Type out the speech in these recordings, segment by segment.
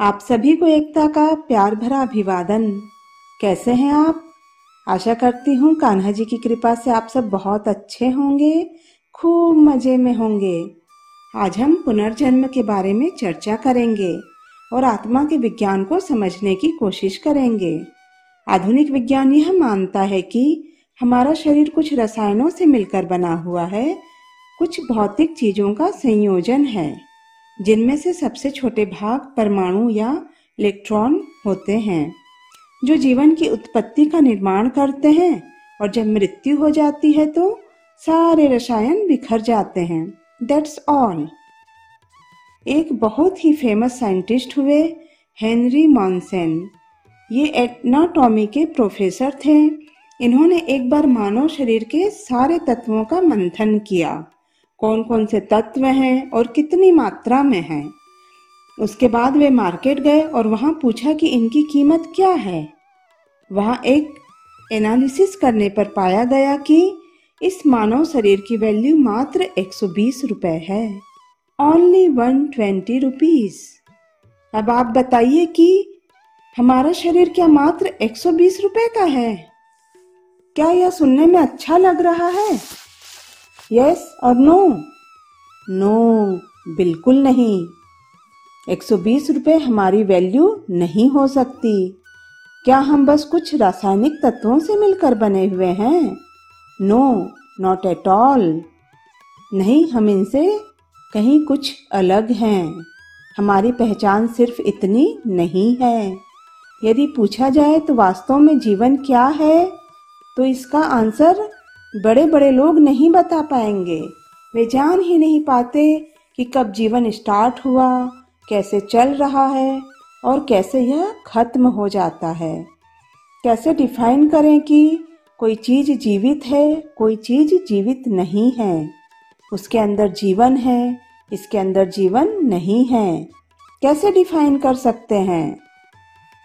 आप सभी को एकता का प्यार भरा अभिवादन। कैसे हैं आप? आशा करती हूँ कान्हा जी की कृपा से आप सब बहुत अच्छे होंगे, खूब मज़े में होंगे। आज हम पुनर्जन्म के बारे में चर्चा करेंगे और आत्मा के विज्ञान को समझने की कोशिश करेंगे। आधुनिक विज्ञान यह मानता है कि हमारा शरीर कुछ रसायनों से मिलकर बना हुआ है, कुछ भौतिक चीज़ों का संयोजन है। जिनमें से सबसे छोटे भाग परमाणु या इलेक्ट्रॉन होते हैं, जो जीवन की उत्पत्ति का निर्माण करते हैं और जब मृत्यु हो जाती है तो सारे रसायन बिखर जाते हैं। दैट्स ऑल एक बहुत ही फ़ेमस साइंटिस्ट हुए हेनरी मॉन्सेन ये एटनाटॉमी के प्रोफेसर थे। इन्होंने एक बार मानव शरीर के सारे तत्वों का मंथन किया। कौन कौन से तत्व हैं और कितनी मात्रा में हैं। उसके बाद वे मार्केट गए और वहाँ पूछा कि इनकी कीमत क्या है। वहाँ एक एनालिसिस करने पर पाया गया कि इस मानव शरीर की वैल्यू मात्र 120 रुपए है। ओनली 120 रुपीस अब आप बताइए कि हमारा शरीर क्या मात्र 120 रुपए का है? क्या यह सुनने में अच्छा लग रहा है? यस और नो नो बिल्कुल नहीं। 120 रुपए हमारी वैल्यू नहीं हो सकती। क्या हम बस कुछ रासायनिक तत्वों से मिलकर बने हुए हैं? नो नॉट एट ऑल नहीं, हम इनसे कहीं कुछ अलग हैं। हमारी पहचान सिर्फ़ इतनी नहीं है। यदि पूछा जाए तो वास्तव में जीवन क्या है? तो इसका आंसर बड़े बड़े लोग नहीं बता पाएँगे। वे जान ही नहीं पाते कि कब जीवन स्टार्ट हुआ, कैसे चल रहा है और कैसे यह खत्म हो जाता है। कैसे डिफाइन करें कि कोई चीज़ जीवित है, कोई चीज़ जीवित नहीं है। उसके अंदर जीवन है, इसके अंदर जीवन नहीं है। कैसे डिफाइन कर सकते हैं?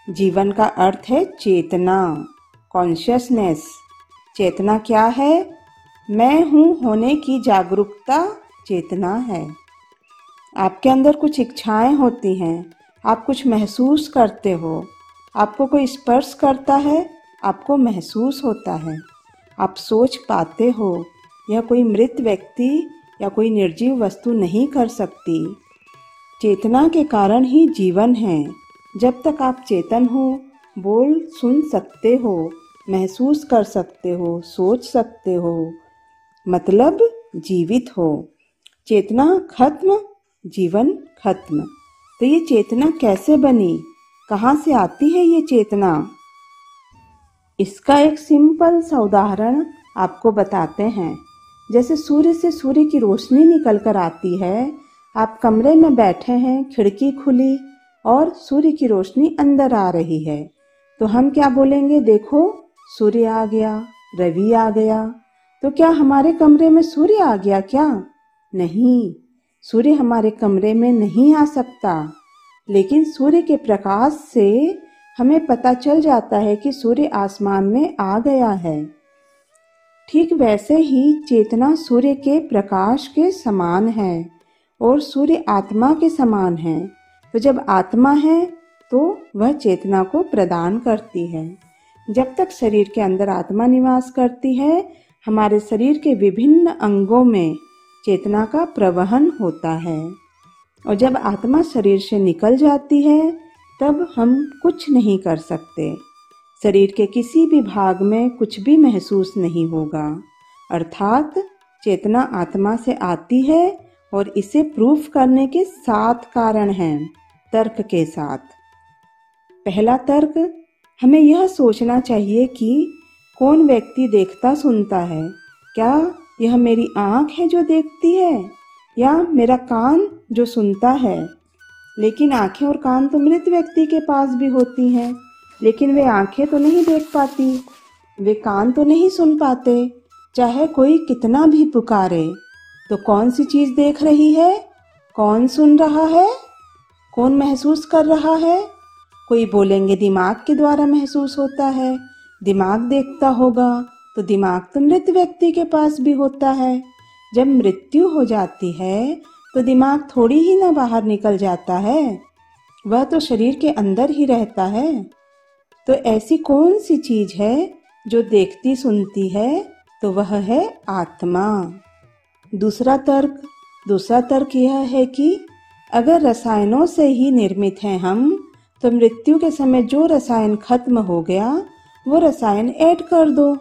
जीवन का अर्थ है चेतना कॉन्शियसनेस चेतना क्या है? मैं हूँ होने की जागरूकता, चेतना है। आपके अंदर कुछ इच्छाएँ होती हैं, आप कुछ महसूस करते हो। आपको कोई स्पर्श करता है, आपको महसूस होता है। आप सोच पाते हो यह कोई मृत व्यक्ति, या कोई निर्जीव वस्तु नहीं कर सकती। चेतना के कारण ही जीवन है। जब तक आप चेतन हो, बोल सुन सकते हो। महसूस कर सकते हो, सोच सकते हो। मतलब जीवित हो। चेतना खत्म, जीवन खत्म। तो ये चेतना कैसे बनी? कहाँ से आती है ये चेतना? इसका एक सिंपल सा उदाहरण आपको बताते हैं। जैसे सूर्य से सूर्य की रोशनी निकल कर आती है, आप कमरे में बैठे हैं, खिड़की खुली और सूर्य की रोशनी अंदर आ रही है। तो हम क्या बोलेंगे? देखो सूर्य आ गया, रवि आ गया। तो क्या हमारे कमरे में सूर्य आ गया क्या? नहीं, सूर्य हमारे कमरे में नहीं आ सकता। लेकिन सूर्य के प्रकाश से हमें पता चल जाता है कि सूर्य आसमान में आ गया है। ठीक वैसे ही चेतना सूर्य के प्रकाश के समान है और सूर्य आत्मा के समान है। तो जब आत्मा है तो वह चेतना को प्रदान करती है। जब तक शरीर के अंदर आत्मा निवास करती है, हमारे शरीर के विभिन्न अंगों में चेतना का प्रवहन होता है। और जब आत्मा शरीर से निकल जाती है, तब हम कुछ नहीं कर सकते। शरीर के किसी भी भाग में कुछ भी महसूस नहीं होगा। अर्थात, चेतना आत्मा से आती है और इसे प्रूफ करने के सात कारण हैं, तर्क के साथ। पहला तर्क हमें यह सोचना चाहिए कि कौन व्यक्ति देखता सुनता है। क्या यह मेरी आँख है जो देखती है? या मेरा कान जो सुनता है? लेकिन आँखें और कान तो मृत व्यक्ति के पास भी होती हैं, लेकिन वे आँखें तो नहीं देख पाती, वे कान तो नहीं सुन पाते, चाहे कोई कितना भी पुकारे। तो कौन सी चीज़ देख रही है? कौन सुन रहा है? कौन महसूस कर रहा है? कोई बोलेंगे, दिमाग के द्वारा महसूस होता है, दिमाग देखता होगा तो दिमाग तो मृत व्यक्ति के पास भी होता है। जब मृत्यु हो जाती है तो दिमाग थोड़ी ही ना बाहर निकल जाता है, वह तो शरीर के अंदर ही रहता है। तो ऐसी कौन सी चीज़ है, जो देखती सुनती है तो वह है आत्मा। दूसरा तर्क दूसरा तर्क यह है कि अगर रसायनों से ही निर्मित हैं हम तो मृत्यु के समय जो रसायन खत्म हो गया, वो रसायन ऐड कर दो।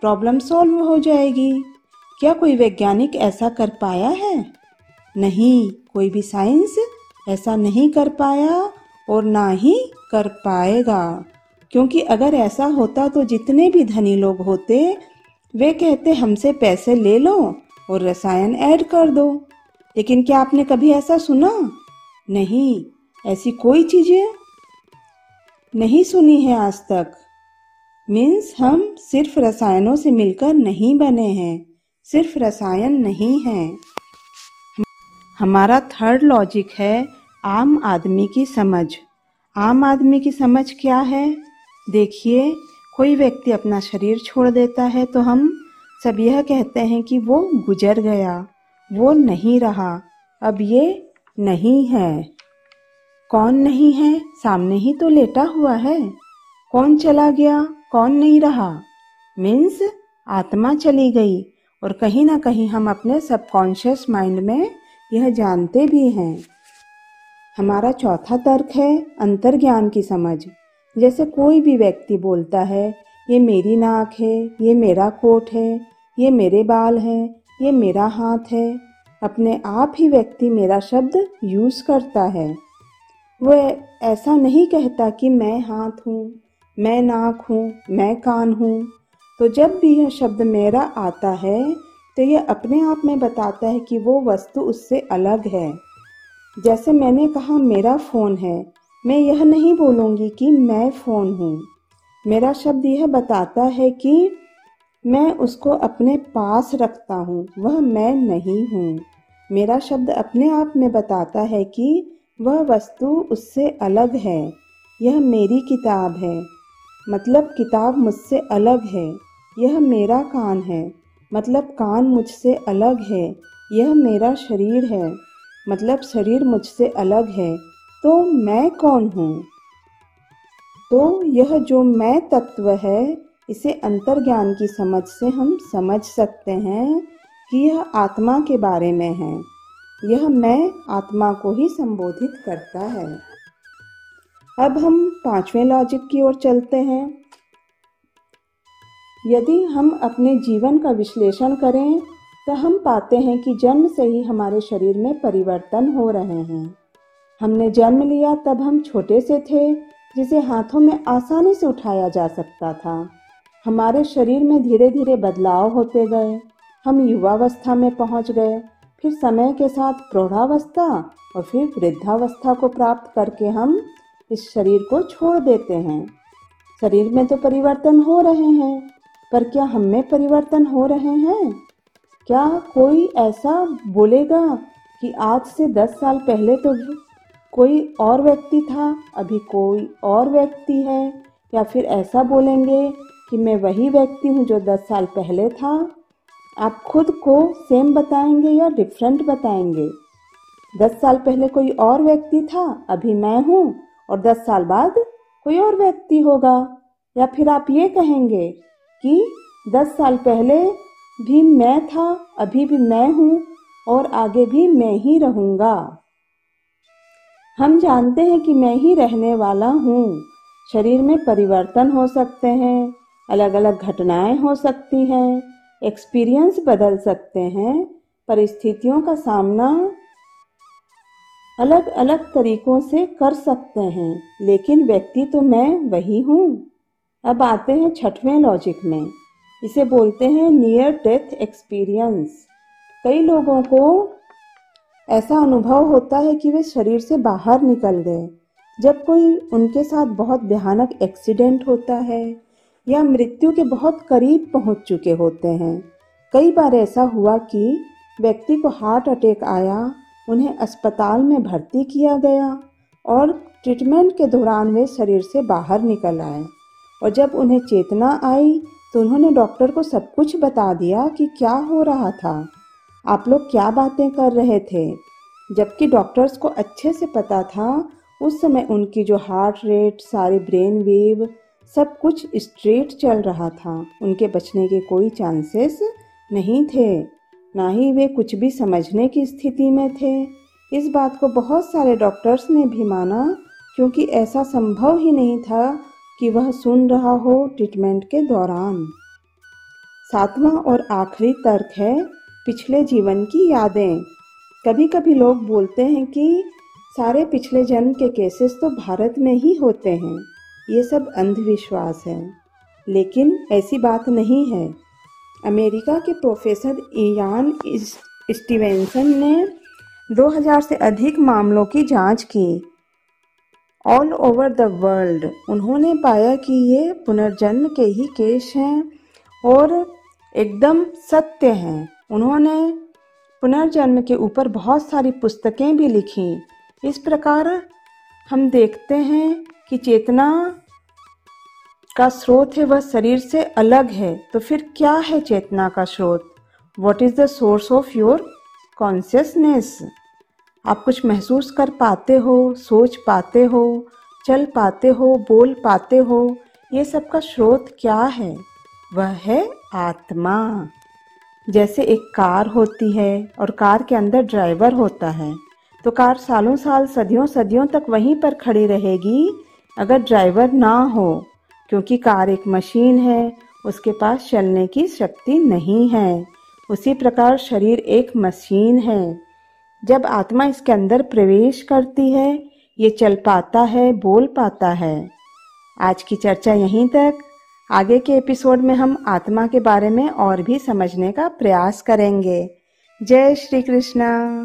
प्रॉब्लम सॉल्व हो जाएगी। क्या कोई वैज्ञानिक ऐसा कर पाया है? नहीं, कोई भी साइंस ऐसा नहीं कर पाया और ना ही कर पाएगा। क्योंकि अगर ऐसा होता तो जितने भी धनी लोग होते, वे कहते, हमसे पैसे ले लो और रसायन ऐड कर दो। लेकिन क्या आपने कभी ऐसा सुना? नहीं, ऐसी कोई चीज़ें नहीं सुनी है आज तक। मीन्स हम सिर्फ़ रसायनों से मिलकर नहीं बने हैं, सिर्फ़ रसायन नहीं हैं। हमारा थर्ड लॉजिक है आम आदमी की समझ। आम आदमी की समझ क्या है? देखिए, कोई व्यक्ति अपना शरीर छोड़ देता है तो हम सब यह कहते हैं कि वो गुजर गया, वो नहीं रहा, अब ये नहीं है। कौन नहीं है? सामने ही तो लेटा हुआ है। कौन चला गया? कौन नहीं रहा? मीन्स आत्मा चली गई। और कहीं ना कहीं हम अपने सबकॉन्शियस माइंड में यह जानते भी हैं। हमारा चौथा तर्क है अंतर्ज्ञान की समझ। जैसे कोई भी व्यक्ति बोलता है, ये मेरी नाक है, ये मेरा कोट है, ये मेरे बाल हैं, ये मेरा हाथ है। अपने आप ही व्यक्ति मेरा शब्द यूज़ करता है। वह ऐसा नहीं कहता कि मैं हाथ हूँ, मैं नाक हूँ, मैं कान हूँ। तो जब भी यह शब्द मेरा आता है तो यह अपने आप में बताता है कि वो वस्तु उससे अलग है। जैसे मैंने कहा, मेरा फ़ोन है। मैं यह नहीं बोलूँगी कि मैं फ़ोन हूँ। मेरा शब्द यह बताता है कि मैं उसको अपने पास रखता हूँ, वह मैं नहीं हूँ। मेरा शब्द अपने आप में बताता है कि वह वस्तु उससे अलग है। यह मेरी किताब है। मतलब किताब मुझसे अलग है। यह मेरा कान है। मतलब कान मुझसे अलग है। यह मेरा शरीर है। मतलब शरीर मुझसे अलग है। तो मैं कौन हूँ? तो यह जो मैं तत्व है, इसे अंतर्ज्ञान की समझ से हम समझ सकते हैं कि यह आत्मा के बारे में है। यह मैं आत्मा को ही संबोधित करता है। अब हम पाँचवें लॉजिक की ओर चलते हैं। यदि हम अपने जीवन का विश्लेषण करें तो हम पाते हैं कि जन्म से ही हमारे शरीर में परिवर्तन हो रहे हैं। हमने जन्म लिया तब हम छोटे से थे, जिसे हाथों में आसानी से उठाया जा सकता था। हमारे शरीर में धीरे धीरे बदलाव होते गए। हम युवावस्था में पहुँच गए। फिर समय के साथ प्रौढ़ावस्था और फिर वृद्धावस्था को प्राप्त करके हम इस शरीर को छोड़ देते हैं। शरीर में तो परिवर्तन हो रहे हैं, पर क्या हम में परिवर्तन हो रहे हैं? क्या कोई ऐसा बोलेगा कि आज से दस साल पहले तो कोई और व्यक्ति था, अभी कोई और व्यक्ति है? या फिर ऐसा बोलेंगे कि मैं वही व्यक्ति हूँ जो दस साल पहले था? आप खुद को सेम बताएँगे या डिफरेंट बताएँगे? दस साल पहले कोई और व्यक्ति था, अभी मैं हूँ, और दस साल बाद कोई और व्यक्ति होगा। या फिर आप ये कहेंगे कि दस साल पहले भी मैं था, अभी भी मैं हूँ, और आगे भी मैं ही रहूँगा। हम जानते हैं कि मैं ही रहने वाला हूँ। शरीर में परिवर्तन हो सकते हैं अलग अलग घटनाएँ हो सकती हैं एक्सपीरियंस बदल सकते हैं, परिस्थितियों का सामना अलग अलग तरीकों से कर सकते हैं, लेकिन व्यक्ति तो मैं वही हूँ। अब आते हैं छठवें लॉजिक में। इसे बोलते हैं नियर डेथ एक्सपीरियंस कई लोगों को ऐसा अनुभव होता है कि वे शरीर से बाहर निकल गए, जब कोई उनके साथ बहुत भयानक एक्सीडेंट होता है। या मृत्यु के बहुत करीब पहुँच चुके होते हैं। कई बार ऐसा हुआ कि व्यक्ति को हार्ट अटैक आया, उन्हें अस्पताल में भर्ती किया गया और ट्रीटमेंट के दौरान वे शरीर से बाहर निकल आए। और जब उन्हें चेतना आई तो उन्होंने डॉक्टर को सब कुछ बता दिया कि क्या हो रहा था। आप लोग क्या बातें कर रहे थे? जबकि डॉक्टर्स को अच्छे से पता था, उस समय उनकी जो हार्ट रेट, सारे ब्रेन वेव सब कुछ स्ट्रेट चल रहा था। उनके बचने के कोई चांसेस नहीं थे। ना ही वे कुछ भी समझने की स्थिति में थे। इस बात को बहुत सारे डॉक्टर्स ने भी माना, क्योंकि ऐसा संभव ही नहीं था कि वह सुन रहा हो ट्रीटमेंट के दौरान। सातवां और आखिरी तर्क है, पिछले जीवन की यादें। कभी कभी लोग बोलते हैं कि सारे पिछले जन्म के केसेस तो भारत में ही होते हैं। ये सब अंधविश्वास है। लेकिन ऐसी बात नहीं है। अमेरिका के प्रोफेसर इयान स्टीवेंसन ने 2000 से अधिक मामलों की जाँच की। ऑल ओवर द वर्ल्ड, उन्होंने पाया कि ये पुनर्जन्म के ही केस हैं और एकदम सत्य हैं। उन्होंने पुनर्जन्म के ऊपर बहुत सारी पुस्तकें भी लिखी। इस प्रकार हम देखते हैं कि चेतना का स्रोत है, वह शरीर से अलग है। तो फिर क्या है चेतना का स्रोत? What is the source of your consciousness आप कुछ महसूस कर पाते हो, सोच पाते हो, चल पाते हो, बोल पाते हो, ये सब का स्रोत क्या है? वह है आत्मा। जैसे एक कार होती है और कार के अंदर ड्राइवर होता है तो कार सालों साल, सदियों सदियों तक वहीं पर खड़ी रहेगी अगर ड्राइवर ना हो, क्योंकि कार एक मशीन है, उसके पास चलने की शक्ति नहीं है। उसी प्रकार शरीर एक मशीन है। जब आत्मा इसके अंदर प्रवेश करती है, ये चल पाता है, बोल पाता है। आज की चर्चा यहीं तक। आगे के एपिसोड में हम आत्मा के बारे में और भी समझने का प्रयास करेंगे। जय श्री कृष्णा।